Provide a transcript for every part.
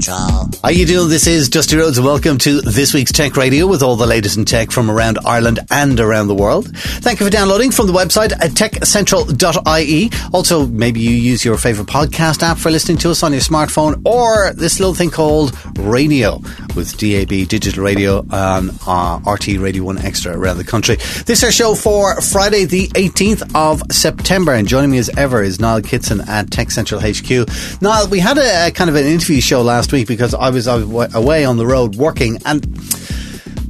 Central. How you doing? This is Dusty Rhodes welcome to this week's Tech Radio with all the latest in tech from around Ireland and around the world. Thank you for downloading from the website at techcentral.ie. Also, maybe you use your favourite podcast app for listening to us on your smartphone or this little thing called Radio with DAB Digital Radio on uh, RTE Radio 1 Extra around the country. This is our show for Friday the 18th of September and joining me as ever is Niall Kitson at Tech Central HQ. Niall, we had a, a kind of an interview show last week because I was, I was away on the road working and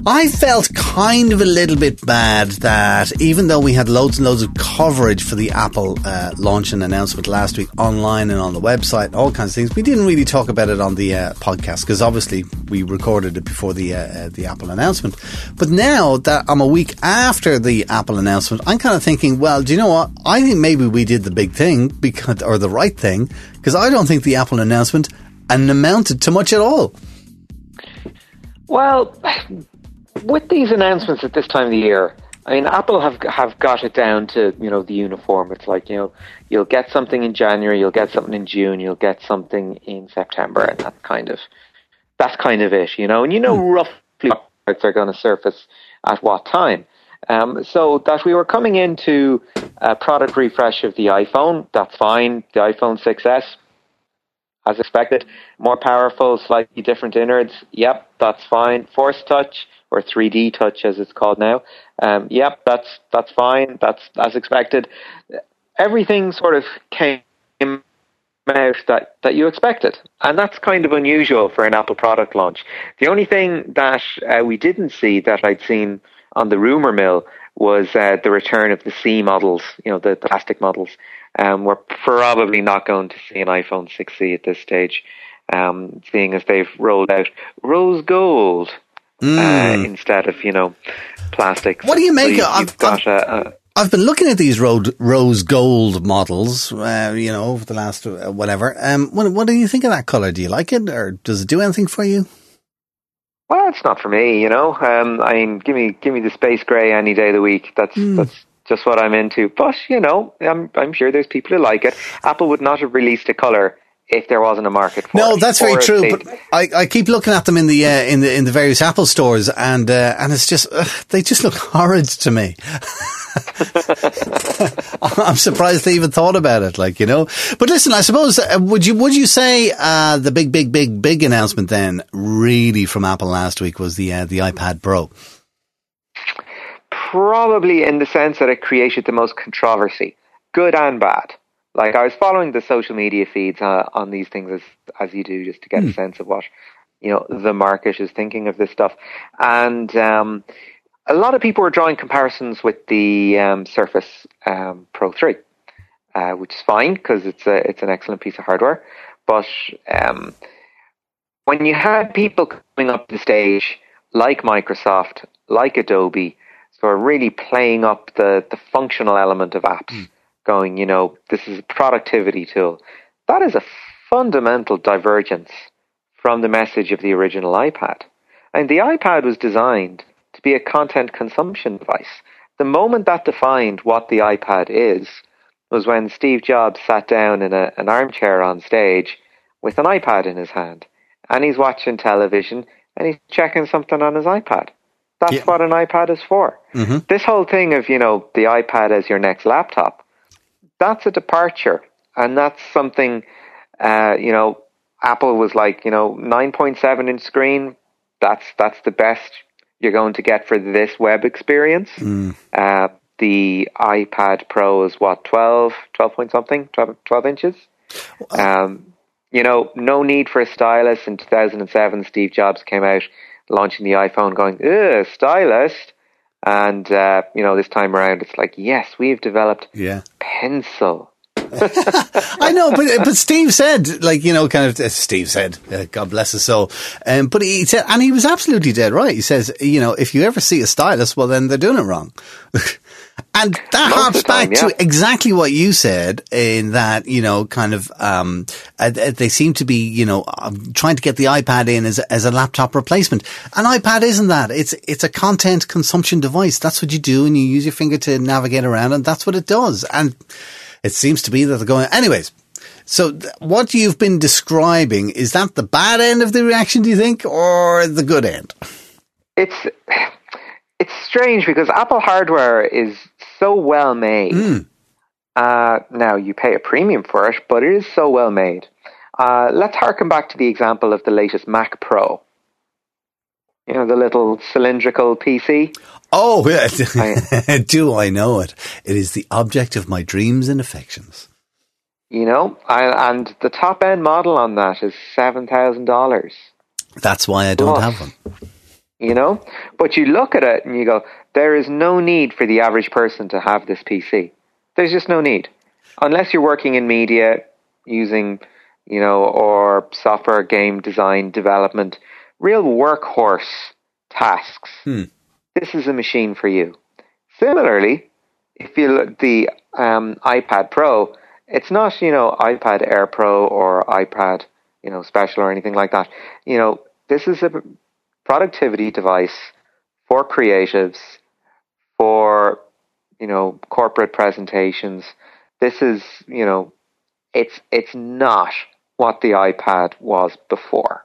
I felt kind of a little bit bad that even though we had loads and loads of coverage for the Apple uh, launch and announcement last week online and on the website, all kinds of things, we didn't really talk about it on the uh, podcast because obviously we recorded it before the uh, uh, the Apple announcement. But now that I'm a week after the Apple announcement, I'm kind of thinking, well, do you know what? I think maybe we did the big thing because, or the right thing, because I don't think the Apple announcement amounted to much at all. Well, with these announcements at this time of the year, I mean, Apple have have got it down to you know the uniform. It's like you know you'll get something in January, you'll get something in June, you'll get something in September, and that's kind of that's kind of it, you know. And you know hmm. roughly what products are going to surface at what time. Um, so that we were coming into a product refresh of the iPhone, that's fine. The iPhone 6s, as expected, more powerful, slightly different innards. Yep, that's fine. Force Touch or 3D touch as it's called now. Um, yep, that's that's fine. That's as expected. Everything sort of came out that, that you expected. And that's kind of unusual for an Apple product launch. The only thing that uh, we didn't see that I'd seen on the rumor mill was uh, the return of the C models, you know, the, the plastic models. Um, we're probably not going to see an iPhone 6C at this stage, um, seeing as they've rolled out rose gold mm. uh, instead of you know plastic. What do you make? So of, I've, I've been looking at these road, rose gold models, uh, you know, over the last uh, whatever. Um, what, what do you think of that color? Do you like it, or does it do anything for you? Well, it's not for me, you know. Um, I mean, give me give me the space grey any day of the week. That's mm. that's just what I'm into. But you know, I'm I'm sure there's people who like it. Apple would not have released a color if there wasn't a market for no, it. No, that's very true. But I, I keep looking at them in the uh, in the in the various Apple stores, and uh, and it's just uh, they just look horrid to me. I'm surprised they even thought about it, like you know. But listen, I suppose uh, would you would you say uh, the big big big big announcement then really from Apple last week was the uh, the iPad Pro? Probably in the sense that it created the most controversy, good and bad. Like I was following the social media feeds uh, on these things as as you do, just to get mm. a sense of what you know the market is thinking of this stuff, and um, a lot of people were drawing comparisons with the um, Surface um, Pro three, uh, which is fine because it's a it's an excellent piece of hardware, but um, when you had people coming up the stage like Microsoft, like Adobe, so are really playing up the the functional element of apps. Mm going, you know, this is a productivity tool. That is a fundamental divergence from the message of the original iPad. And the iPad was designed to be a content consumption device. The moment that defined what the iPad is was when Steve Jobs sat down in a, an armchair on stage with an iPad in his hand. And he's watching television and he's checking something on his iPad. That's yeah. what an iPad is for. Mm-hmm. This whole thing of, you know, the iPad as your next laptop, that's a departure, and that's something. Uh, you know, Apple was like, you know, nine point seven inch screen. That's that's the best you're going to get for this web experience. Mm. Uh, the iPad Pro is what 12, 12 point something, 12, 12 inches. Um, you know, no need for a stylus. In 2007, Steve Jobs came out launching the iPhone, going, "Ugh, stylus." And uh, you know, this time around, it's like, yes, we've developed yeah. pencil. I know, but but Steve said, like you know, kind of. Uh, Steve said, uh, God bless his soul. Um, but he said, and he was absolutely dead right. He says, you know, if you ever see a stylus, well, then they're doing it wrong. And that Most harps time, back yeah. to exactly what you said in that, you know, kind of, um, uh, they seem to be, you know, um, trying to get the iPad in as, a- as a laptop replacement. An iPad isn't that. It's, it's a content consumption device. That's what you do and you use your finger to navigate around and that's what it does. And it seems to be that they're going, anyways. So th- what you've been describing, is that the bad end of the reaction, do you think, or the good end? it's it's strange because Apple hardware is so well made. Mm. Uh, now you pay a premium for it, but it is so well made. Uh, let's harken back to the example of the latest Mac Pro. You know the little cylindrical PC. Oh, yeah. do I know it? It is the object of my dreams and affections. You know, I, and the top end model on that is seven thousand dollars. That's why I don't Oh. have one. You know? But you look at it and you go, there is no need for the average person to have this PC. There's just no need. Unless you're working in media using, you know, or software game design development, real workhorse tasks. This is a machine for you. Similarly, if you look the um, iPad Pro, it's not, you know, iPad Air Pro or iPad, you know, special or anything like that. You know, this is a productivity device for creatives, for you know corporate presentations. This is you know it's it's not what the iPad was before.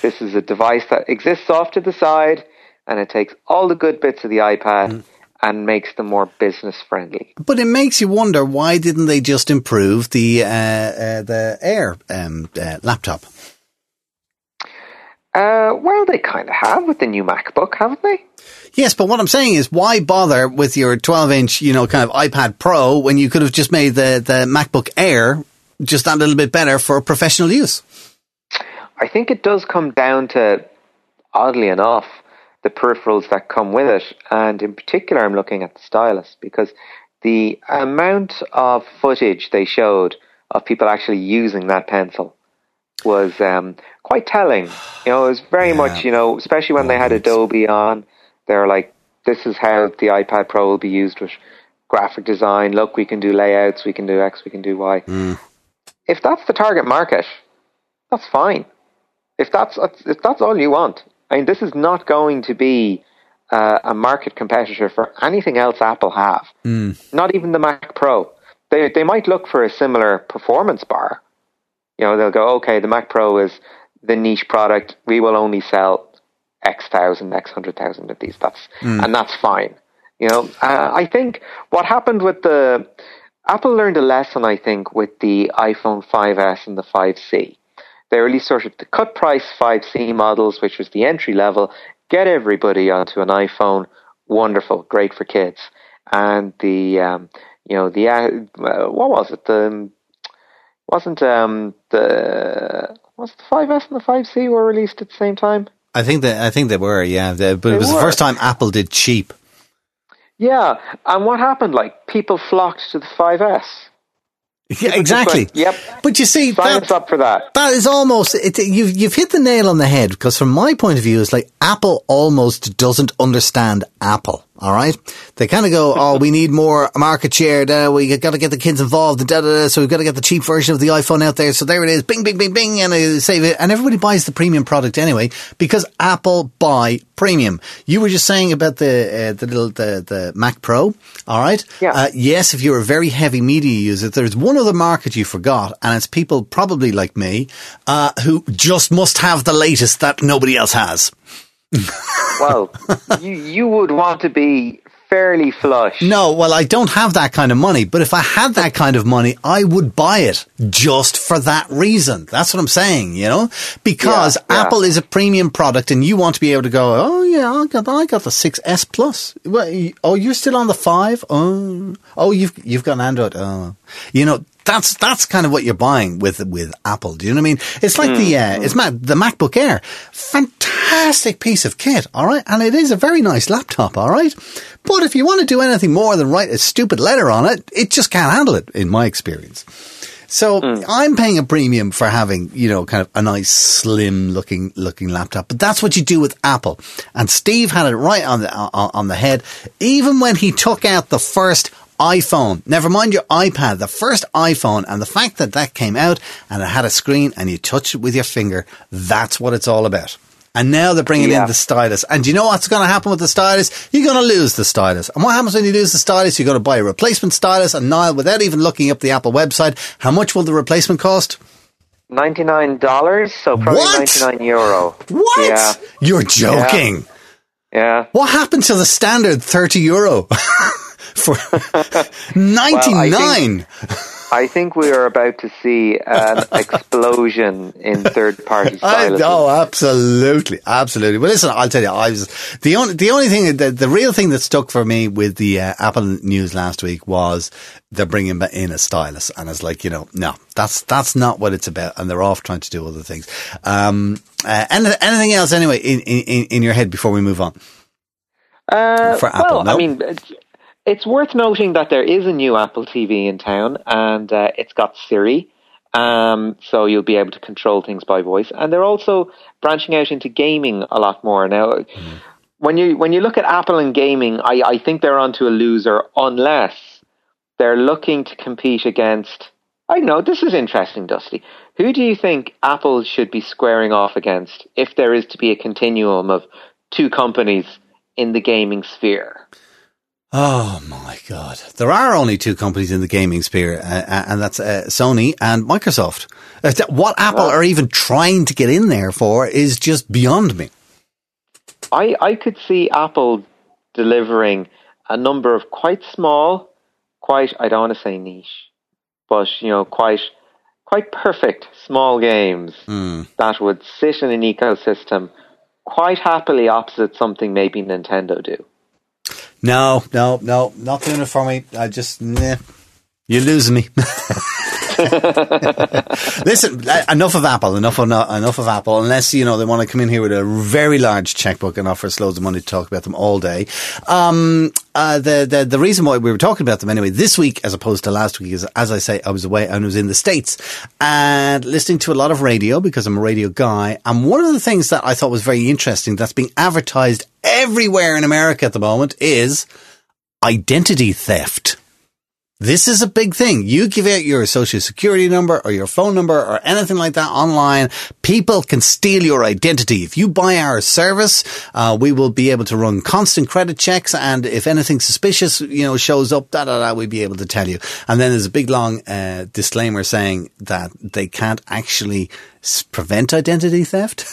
This is a device that exists off to the side, and it takes all the good bits of the iPad and makes them more business friendly. But it makes you wonder why didn't they just improve the uh, uh, the Air um, uh, laptop? Uh, well, they kind of have with the new MacBook, haven't they? Yes, but what I'm saying is, why bother with your 12 inch, you know, kind of iPad Pro when you could have just made the the MacBook Air just that little bit better for professional use? I think it does come down to, oddly enough, the peripherals that come with it. And in particular, I'm looking at the stylus because the amount of footage they showed of people actually using that pencil was um, quite telling. You know, it was very Yeah. much, you know, especially when they had. Adobe on, they're like, this is how the iPad Pro will be used with graphic design. Look, we can do layouts, we can do X, we can do Y. If that's the target market, that's fine. If that's if that's all you want, I mean, this is not going to be uh, a market competitor for anything else Apple have. Not even the Mac Pro. They they might look for a similar performance bar. You know, they'll go, okay, the Mac Pro is the niche product. We will only sell X thousand, X hundred thousand of these. That's and that's fine. You know, uh, I think what happened with the Apple learned a lesson. I think with the iPhone 5s and the 5c, they released sort of the cut price 5c models, which was the entry level, get everybody onto an iPhone. Wonderful, great for kids. And the um, you know the uh, what was it the wasn't um the was the 5s and the 5c were released at the same time? I think that I think they were, yeah. They- but They it was the first time Apple did cheap. Yeah, and what happened? Like people flocked to the 5s. Yeah, exactly. "Yep, But you see, Sign that, us up for that. that is almost it, you've you've hit the nail on the head because from my point of view, it's like Apple almost doesn't understand Apple. All right, they kind of go, "Oh, we need more market share. Da, we got to get the kids involved, da, da, da, so we've got to get the cheap version of the iPhone out there." So there it is, bing, bing, bing, bing, and I save it, and everybody buys the premium product anyway because Apple buy premium. You were just saying about the uh, the little the the Mac Pro. All right, Yeah. Uh, yes, if you're a very heavy media user, there's one other market you forgot, and it's people probably like me uh, who just must have the latest that nobody else has. Well, you you would want to be fairly flush. No, well, I don't have that kind of money, but if I had that kind of money, I would buy it just for that reason. That's what I'm saying, you know? Because Yeah, yeah. Apple is a premium product and you want to be able to go, oh yeah, I got, I got the 6S Plus. Well, Oh, you're still on the 5? Oh, oh, you've, you've got an Android. Oh, you know, that's, that's kind of what you're buying with, with Apple. Do you know what I mean? It's like the, uh, it's ma- the MacBook Air. Fantastic piece of kit, all right? And it is a very nice laptop, all right? But if you want to do anything more than write a stupid letter on it, it just can't handle it, in my experience. So I'm paying a premium for having, you know, kind of a nice slim looking looking laptop. But that's what you do with Apple. And Steve had it right on the on, on the head. Even when he took out the first iPhone, never mind your iPad, the first iPhone, and the fact that that came out and it had a screen and you touch it with your finger, that's what it's all about. And now they're bringing Yeah. in the stylus. And do you know what's going to happen with the stylus? You're going to lose the stylus. And what happens when you lose the stylus? You're going to buy a replacement stylus. And Niall, without even looking up the Apple website, how much will the replacement cost? Ninety nine dollars, so probably What? ninety nine euro. What? Yeah, You're joking. yeah. What happened to the standard 30 euro? For 99. I think we are about to see an explosion in third party I, oh, absolutely, absolutely. Well, listen, I'll tell you, I was the only the only thing the, the real thing that stuck for me with the uh, Apple news last week was they're bringing in a stylus, and it's like you know, no, that's that's not what it's about, and they're off trying to do other things. Um, uh, any- anything else anyway in, in in your head before we move on? Uh, For Apple, well, no? I mean, it's, worth noting that there is a new Apple TV in town, and uh, it's got Siri, um, so you'll be able to control things by voice. And they're also branching out into gaming a lot more now. When you when you look at Apple and gaming, I, I think they're onto a loser unless they're looking to compete against. I know. This is interesting, Dusty. Who do you think Apple should be squaring off against if there is to be a continuum of two companies in the gaming sphere? Oh my God. There are only two companies in the gaming sphere, uh, uh, and that's uh, Sony and Microsoft. Uh, What Apple are even trying to get in there for is just beyond me. I, I could see Apple delivering a number of quite small, quite I don't want to say niche, but you know, quite quite perfect small games that would sit in an ecosystem quite happily opposite something maybe Nintendo do. No, no, no, not doing it for me. I just, nah, you're losing me. Listen, uh, enough of Apple, enough of enough of Apple. Unless you know they want to come in here with a very large checkbook and offer us loads of money to talk about them all day. Um, uh, the the the reason why we were talking about them anyway this week as opposed to last week is, as I say, I was away and I was in the states and listening to a lot of radio because I'm a radio guy. And one of the things that I thought was very interesting that's being advertised everywhere in America at the moment is identity theft. This is a big thing. You give out your social security number or your phone number or anything like that online. People can steal your identity. If you buy our service, uh, we will be able to run constant credit checks. And if anything suspicious, you know, shows up, da, da, da, we'll be able to tell you. And then there's a big long, uh, disclaimer saying that they can't actually prevent identity theft.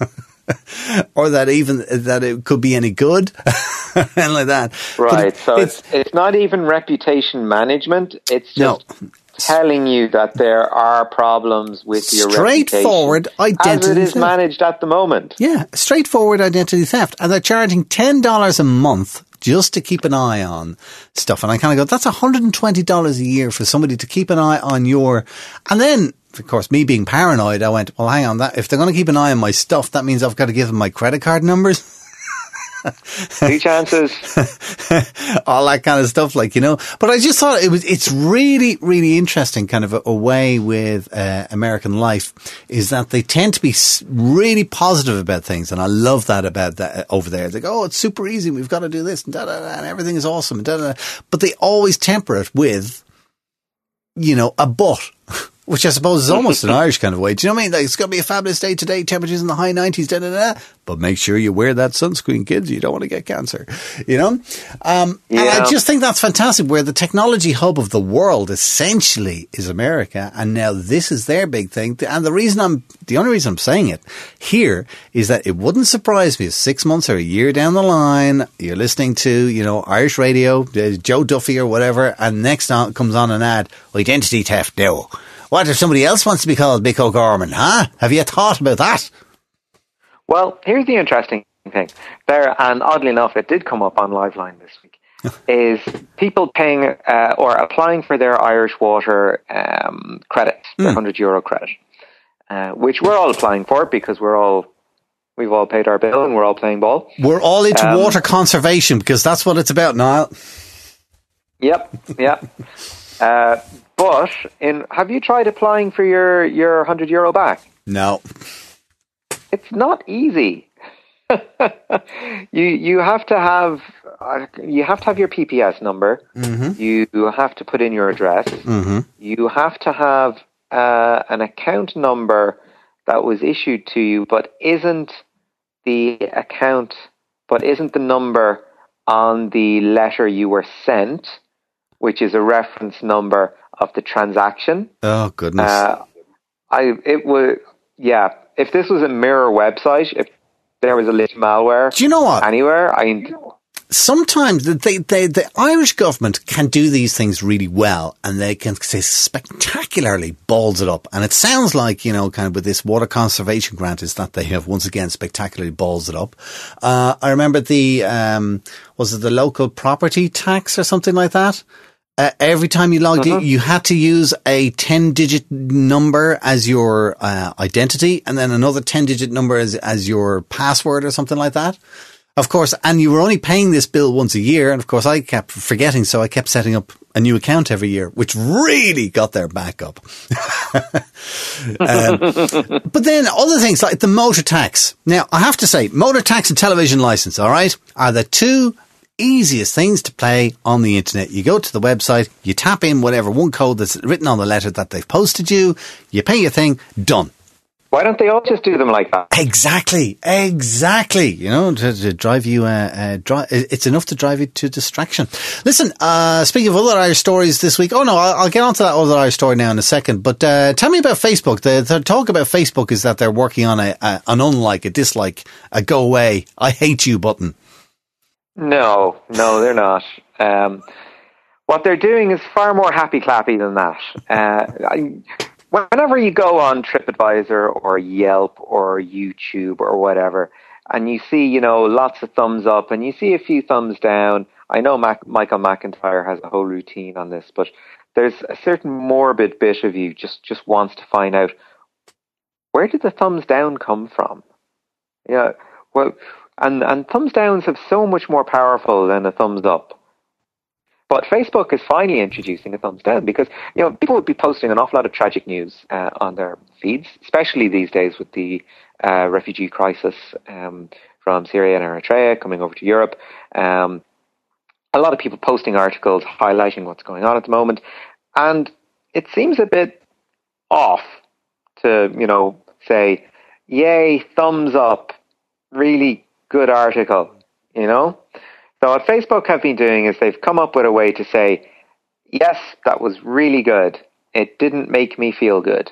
or that even that it could be any good and like that Right. so it's- it's it's not even reputation management. It's No. just telling you that there are problems with your Straightforward identity as it is theft. managed at the moment. Yeah, straightforward identity theft. And they're charging $10 a month just to keep an eye on stuff. And I kind of go, that's $120 a year for somebody to keep an eye on your, and then, of course, me being paranoid, I went, well, hang on, that, if they're going to keep an eye on my stuff, that means I've got to give them my credit card numbers. Two chances. all that kind of stuff, like you know. But I just thought it was it's really really interesting, kind of a, a way with uh, American life is that they tend to be really positive about things, and I love that about that uh, over there. They go, "Oh, it's super easy. We've got to do this and da da da, and everything is awesome." And da, da, da. But they always temper it with, you know, a but. Which I suppose is almost an Irish kind of way. Do you know what I mean? Like, it's going to be a fabulous day today. Temperatures in the high 90s, da, da, da. But make sure you wear that sunscreen, kids. You don't want to get cancer. You know? Um, And I just think that's fantastic where the technology hub of the world essentially is America. And now this is their big thing. And the reason I'm, the only reason I'm saying it here is that it wouldn't surprise me if six months or a year down the line, you're listening to, you know, Irish radio, uh, Joe Duffy or whatever, and next on, comes on an ad, identity theft now. What if somebody else wants to be called Big O'Gorman, huh? Have you thought about that? Well, here's the interesting thing. There, and oddly enough, it did come up on Liveline this week. is people paying uh, or applying for their Irish water um, credit, their hundred euro credit, uh, which we're all applying for because we're all we've all paid our bill and we're all playing ball. We're all into Um, water conservation because that's what it's about, Niall. Yep, yep. Uh, But in have you tried applying for your your hundred euro back? No. It's not easy. you you have to have uh, you have to have your PPS number. Mm-hmm. You have to put in your address. Mm-hmm. You have to have uh, an account number that was issued to you, but isn't the account, but isn't the number on the letter you were sent, which is a reference number of the transaction. Oh goodness. Uh, I it was yeah. If this was a mirror website, if there was a little malware Do you know what? anywhere, I sometimes they, they, the Irish government can do these things really well and they can say spectacularly balls it up. And it sounds like, you know, kind of with this water conservation grant is that they have once again spectacularly balls it up. Uh, I remember the, um, was it the local property tax or something like that? Uh, every time you logged in, you had to use a 10 digit number as your uh, identity and then another 10 digit number as, as your password or something like that. Of course, and you were only paying this bill once a year. And of course, I kept forgetting. So I kept setting up a new account every year, which really got their back up. um, but then other things like the motor tax. Now, I have to say, motor tax and television license, all right, are the two easiest things to play on the internet. You go to the website, you tap in whatever one code that's written on the letter that they've posted you, you pay your thing, done. why don't they all just do them like that? Exactly, exactly. You know, to, to drive you, uh, uh, dri- it's enough to drive you to distraction. Listen, uh, speaking of other Irish stories this week, oh no, I'll, I'll get onto that other Irish story now in a second. But uh, tell me about Facebook. The, the talk about Facebook is that they're working on a, a an unlike, a dislike, a go away, I hate you button. No, no, they're not. Um, what they're doing is far more happy clappy than that. Uh, I, whenever you go on TripAdvisor or Yelp or YouTube or whatever, and you see, you know, lots of thumbs up and you see a few thumbs down. I know Mac- Michael McIntyre has a whole routine on this, but there's a certain morbid bit of you just just wants to find out where did the thumbs down come from? Yeah, well, and and thumbs downs have so much more powerful than a thumbs up. But Facebook is finally introducing a thumbs down because you know people would be posting an awful lot of tragic news uh, on their feeds, especially these days with the uh, refugee crisis um, from Syria and Eritrea coming over to Europe. Um, a lot of people posting articles highlighting what's going on at the moment, and it seems a bit off to you know say, "Yay, thumbs up, really good article," you know. So what Facebook have been doing is they've come up with a way to say, yes, that was really good. It didn't make me feel good.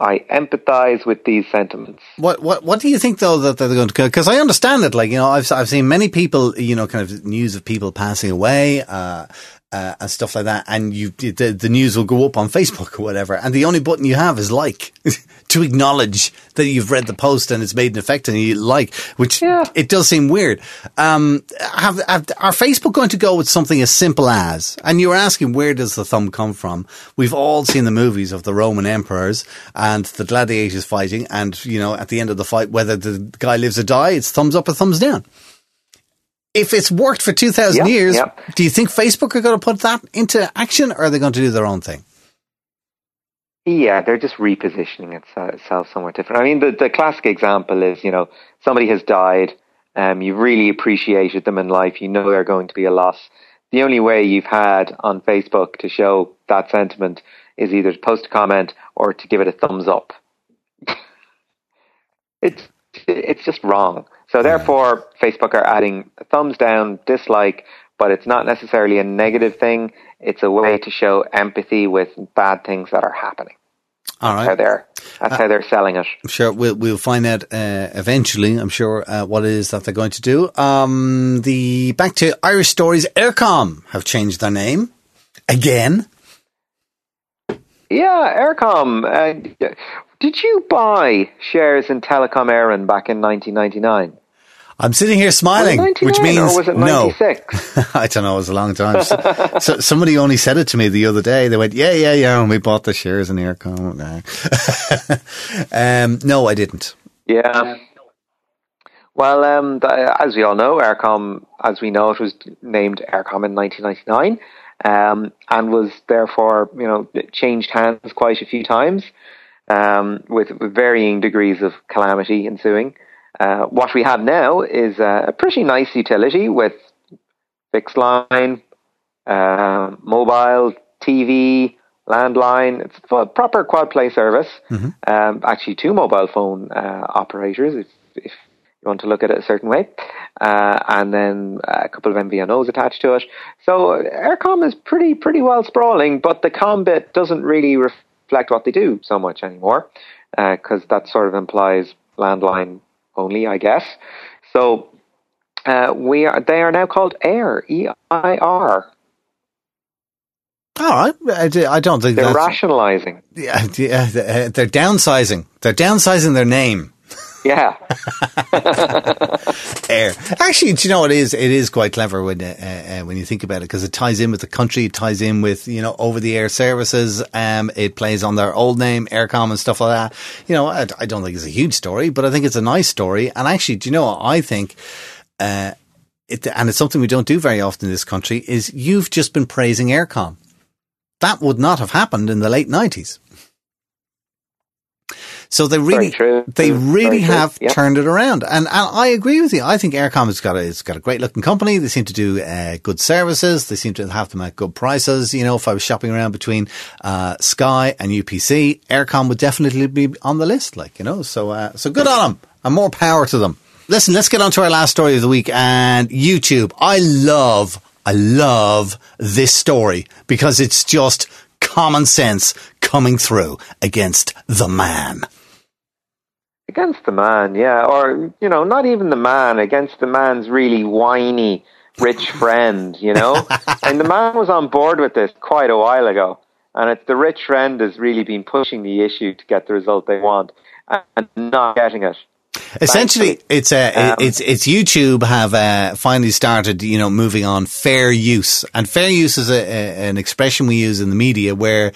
I empathize with these sentiments. What what what do you think though that they're going to? Go? Because I understand it. Like you know, I've I've seen many people, you know, kind of news of people passing away. Uh, uh, and stuff like that, and you the, the news will go up on Facebook or whatever, and the only button you have is like to acknowledge that you've read the post and it's made an effect and you like, which Yeah. it does seem weird. Um, have, have are Facebook going to go with something as simple as? And you were asking where does the thumb come from? We've all seen the movies of the Roman emperors and the gladiators fighting, and you know at the end of the fight, whether the guy lives or die, it's thumbs up or thumbs down if it's worked for 2000 Yeah, years, do you think Facebook are going to put that into action or are they going to do their own thing? Yeah, they're just repositioning itself somewhere different. I mean, the, the classic example is, you know, somebody has died, um, you've really appreciated them in life, you know they're going to be a loss. The only way you've had on Facebook to show that sentiment is either to post a comment or to give it a thumbs up. it's it's just wrong. So therefore, Facebook are adding thumbs down, dislike, but it's not necessarily a negative thing. It's a way to show empathy with bad things that are happening. All How they're that's how they're selling it. I'm sure we'll, we'll find out uh, eventually, I'm sure, uh, what it is that they're going to do. Um, the back to Irish stories, Eircom have changed their name again. Yeah, Eircom. Uh, did you buy shares in Telecom Éireann back in 1999? I'm sitting here smiling, which 99 means or was it no. 96? I don't know. It was a long time. So, so somebody only said it to me the other day. They went, "Yeah, yeah, yeah." And we bought the shares in Eircom. um, no, I didn't. Yeah. Well, um, as we all know, Eircom, as we know, it was named Eircom in 1999. um, and was therefore, you know, changed hands quite a few times um, with, with, varying degrees of calamity ensuing. Uh, what we have now is a pretty nice utility with fixed line, uh, mobile, TV, landline. It's a proper quad play service. Mm-hmm. Um, actually, two mobile phone uh, operators, if, if, you want to look at it a certain way, uh, and then a couple of MVNOs attached to it. So Eircom is pretty pretty well sprawling, but the com bit doesn't really reflect what they do so much anymore, because uh, that sort of implies landline only, I guess. So uh, we are they are now called Eir E I R. All right, I, don't think they're rationalising. Yeah, yeah, they're downsizing. They're downsizing their name. Yeah. Eir. Actually, do you know what it is? It is quite clever when uh, uh, when you think about it because it ties in with the country. It ties in with you know over the air services. Um, it plays on their old name, Eircom, and stuff like that. You know, I, I, don't think it's a huge story, but I think it's a nice story. And actually, do you know what I think? Uh, it, and it's something we don't do very often in this country. Is you've just been praising Eircom. that would not have happened in the late 90s. So they really, they really have yep. turned it around, and, and I agree with you. I think Eircom has got a, it's got a great looking company. They seem to do uh, good services. They seem to have them at good prices. You know, if I was shopping around between uh, Sky and UPC, Eircom would definitely be on the list. Like you know, so uh, so good on them, and more power to them. Listen, let's get on to our last story of the week and YouTube. I love I love this story because it's just common sense coming through against the man. Against the man, yeah. Or, you know, not even the man, against the man's really whiny rich friend, you know? and the man was on board with this quite a while ago. And it's the rich friend has really been pushing the issue to get the result they want and not getting it. Essentially, it's uh, um, it's it's YouTube have uh, finally started, you know, moving on fair use, and fair use is a, a, an expression we use in the media where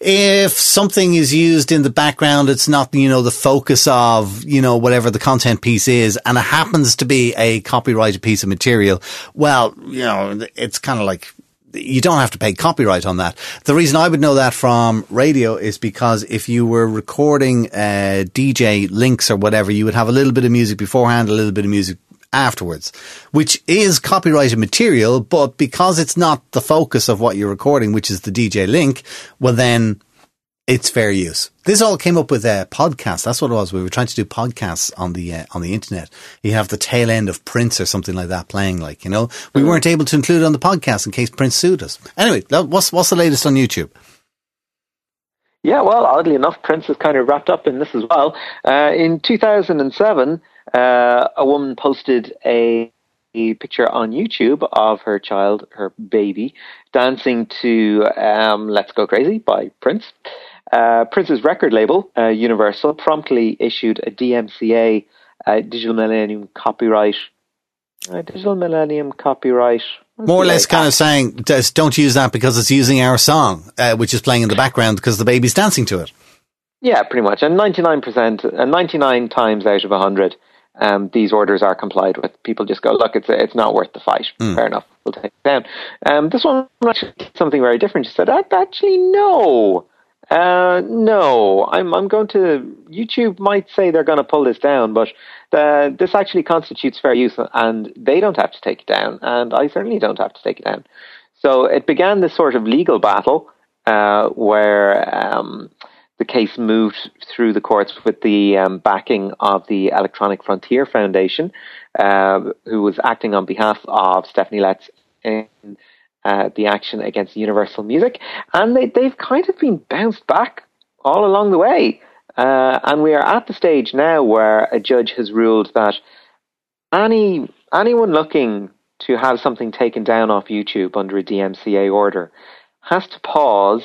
if something is used in the background, it's not you know the focus of you know whatever the content piece is, and it happens to be a copyrighted piece of material. Well, you know, it's kind of like you don't have to pay copyright on that. The reason I would know that from radio is because if you were recording uh, DJ links or whatever, you would have a little bit of music beforehand, a little bit of music afterwards, which is copyrighted material, but because it's not the focus of what you're recording, which is the DJ link, well then it's fair use. This all came up with a podcast. That's what it was. We were trying to do podcasts on the uh, on the internet. You have the tail end of Prince or something like that playing. Like you know, we weren't able to include it on the podcast in case Prince sued us. Anyway, what's what's the latest on YouTube? Yeah, well, oddly enough, Prince is kind of wrapped up in this as well. Uh, in 2007, uh, a woman posted a a picture on YouTube of her child, her baby, dancing to um, Let's Go Crazy by Prince. Uh, Prince's record label, uh, Universal, promptly issued a DMCA, uh, Digital Millennium Copyright. Uh, Digital Millennium Copyright. More or less, kind of saying, don't use that because it's using our song, uh, which is playing in the background because the baby's dancing to it. Yeah, pretty much. And 99%, and 99 times out of 100, um, these orders are complied with. People just go, look, it's it's not worth the fight. Mm. Fair enough, we'll take it down. Um, this one actually something very different. She said, actually, no. Uh, no, I'm I'm going to. YouTube might say they're going to pull this down, but the, this actually constitutes fair use, and they don't have to take it down, and I certainly don't have to take it down. So it began this sort of legal battle uh, where um, the case moved through the courts with the um, backing of the Electronic Frontier Foundation, uh, who was acting on behalf of Stephanie Lenz in uh, the action against Universal Music, and they, they've kind of been bounced back all along the way. Uh, and we are at the stage now where a judge has ruled that any anyone looking to have something taken down off YouTube under a DMCA order has to pause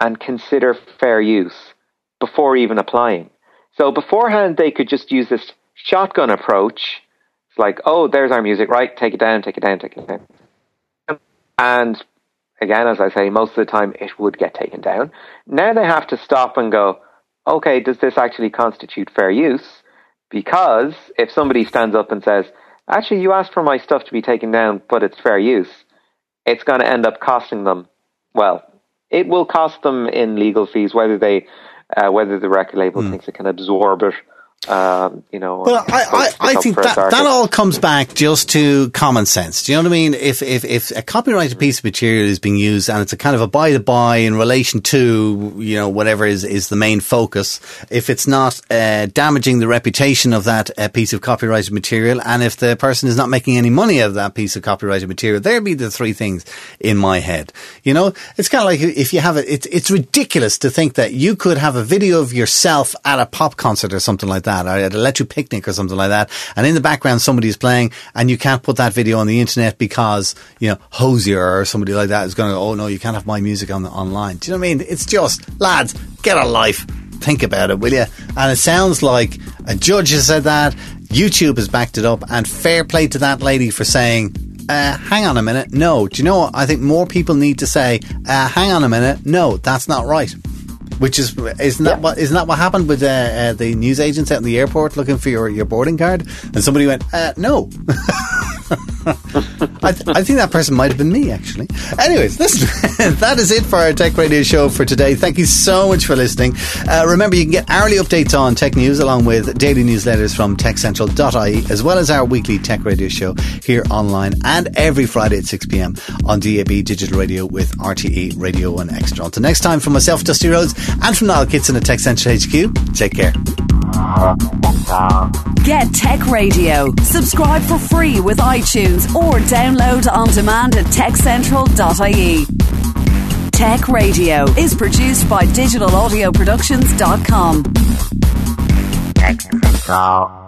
and consider fair use before even applying. So beforehand, they could just use this shotgun approach. It's like, oh, there's our music, right? Take it down, take it down, take it down. And again, as I say, most of the time it would get taken down. Now they have to stop and go, okay, does this actually constitute fair use? Because if somebody stands up and says, actually, you asked for my stuff to be taken down, but it's fair use, it's going to end up costing them. Well, it will cost them in legal fees whether they uh, whether the record label mm. thinks it can absorb it um, you know. Well, I, I, I think that, that all comes back just to common sense. Do you know what I mean? If, if, if a copyrighted piece of material is being used and it's a kind of a by the by in relation to, you know, whatever is, is the main focus, if it's not uh, damaging the reputation of that uh, piece of copyrighted material and if the person is not making any money out of that piece of copyrighted material, there'd be the three things in my head. You know, it's kind of like if you have it, it's, it's ridiculous to think that you could have a video of yourself at a pop concert or something like that that, or at a electric picnic or something like that, and in the background somebody is playing, and you can't put that video on the internet because you know Hozier or somebody like that is going to, oh no, you can't have my music on the online. Do you know what I mean? It's just lads, get a life. Think about it, will you? And it sounds like a judge has said that. YouTube has backed it up, and fair play to that lady for saying, uh, hang on a minute, no. Do you know what? I think more people need to say, uh, hang on a minute, no, that's not right. Which is isn't that yeah. what isn't that what happened with uh, uh, the news agents at the airport looking for your, your boarding card and somebody went uh, no. I, th- I, think that person might have been me, actually. Anyways, that is it for our Tech Radio show for today. Thank you so much for listening. Uh, remember, you can get hourly updates on tech news along with daily newsletters from techcentral.ie, as well as our weekly Tech Radio show here online and every Friday at 6 p.m. on DAB Digital Radio with RTE Radio 1 Extra. Until next time, from myself, Dusty Rhodes, and from Niall Kitson at Tech Central HQ, take care. Get Tech Radio. Subscribe for free with iTunes or download on demand at techcentral.ie. Tech Radio is produced by digitalaudioproductions.com. Tech Central.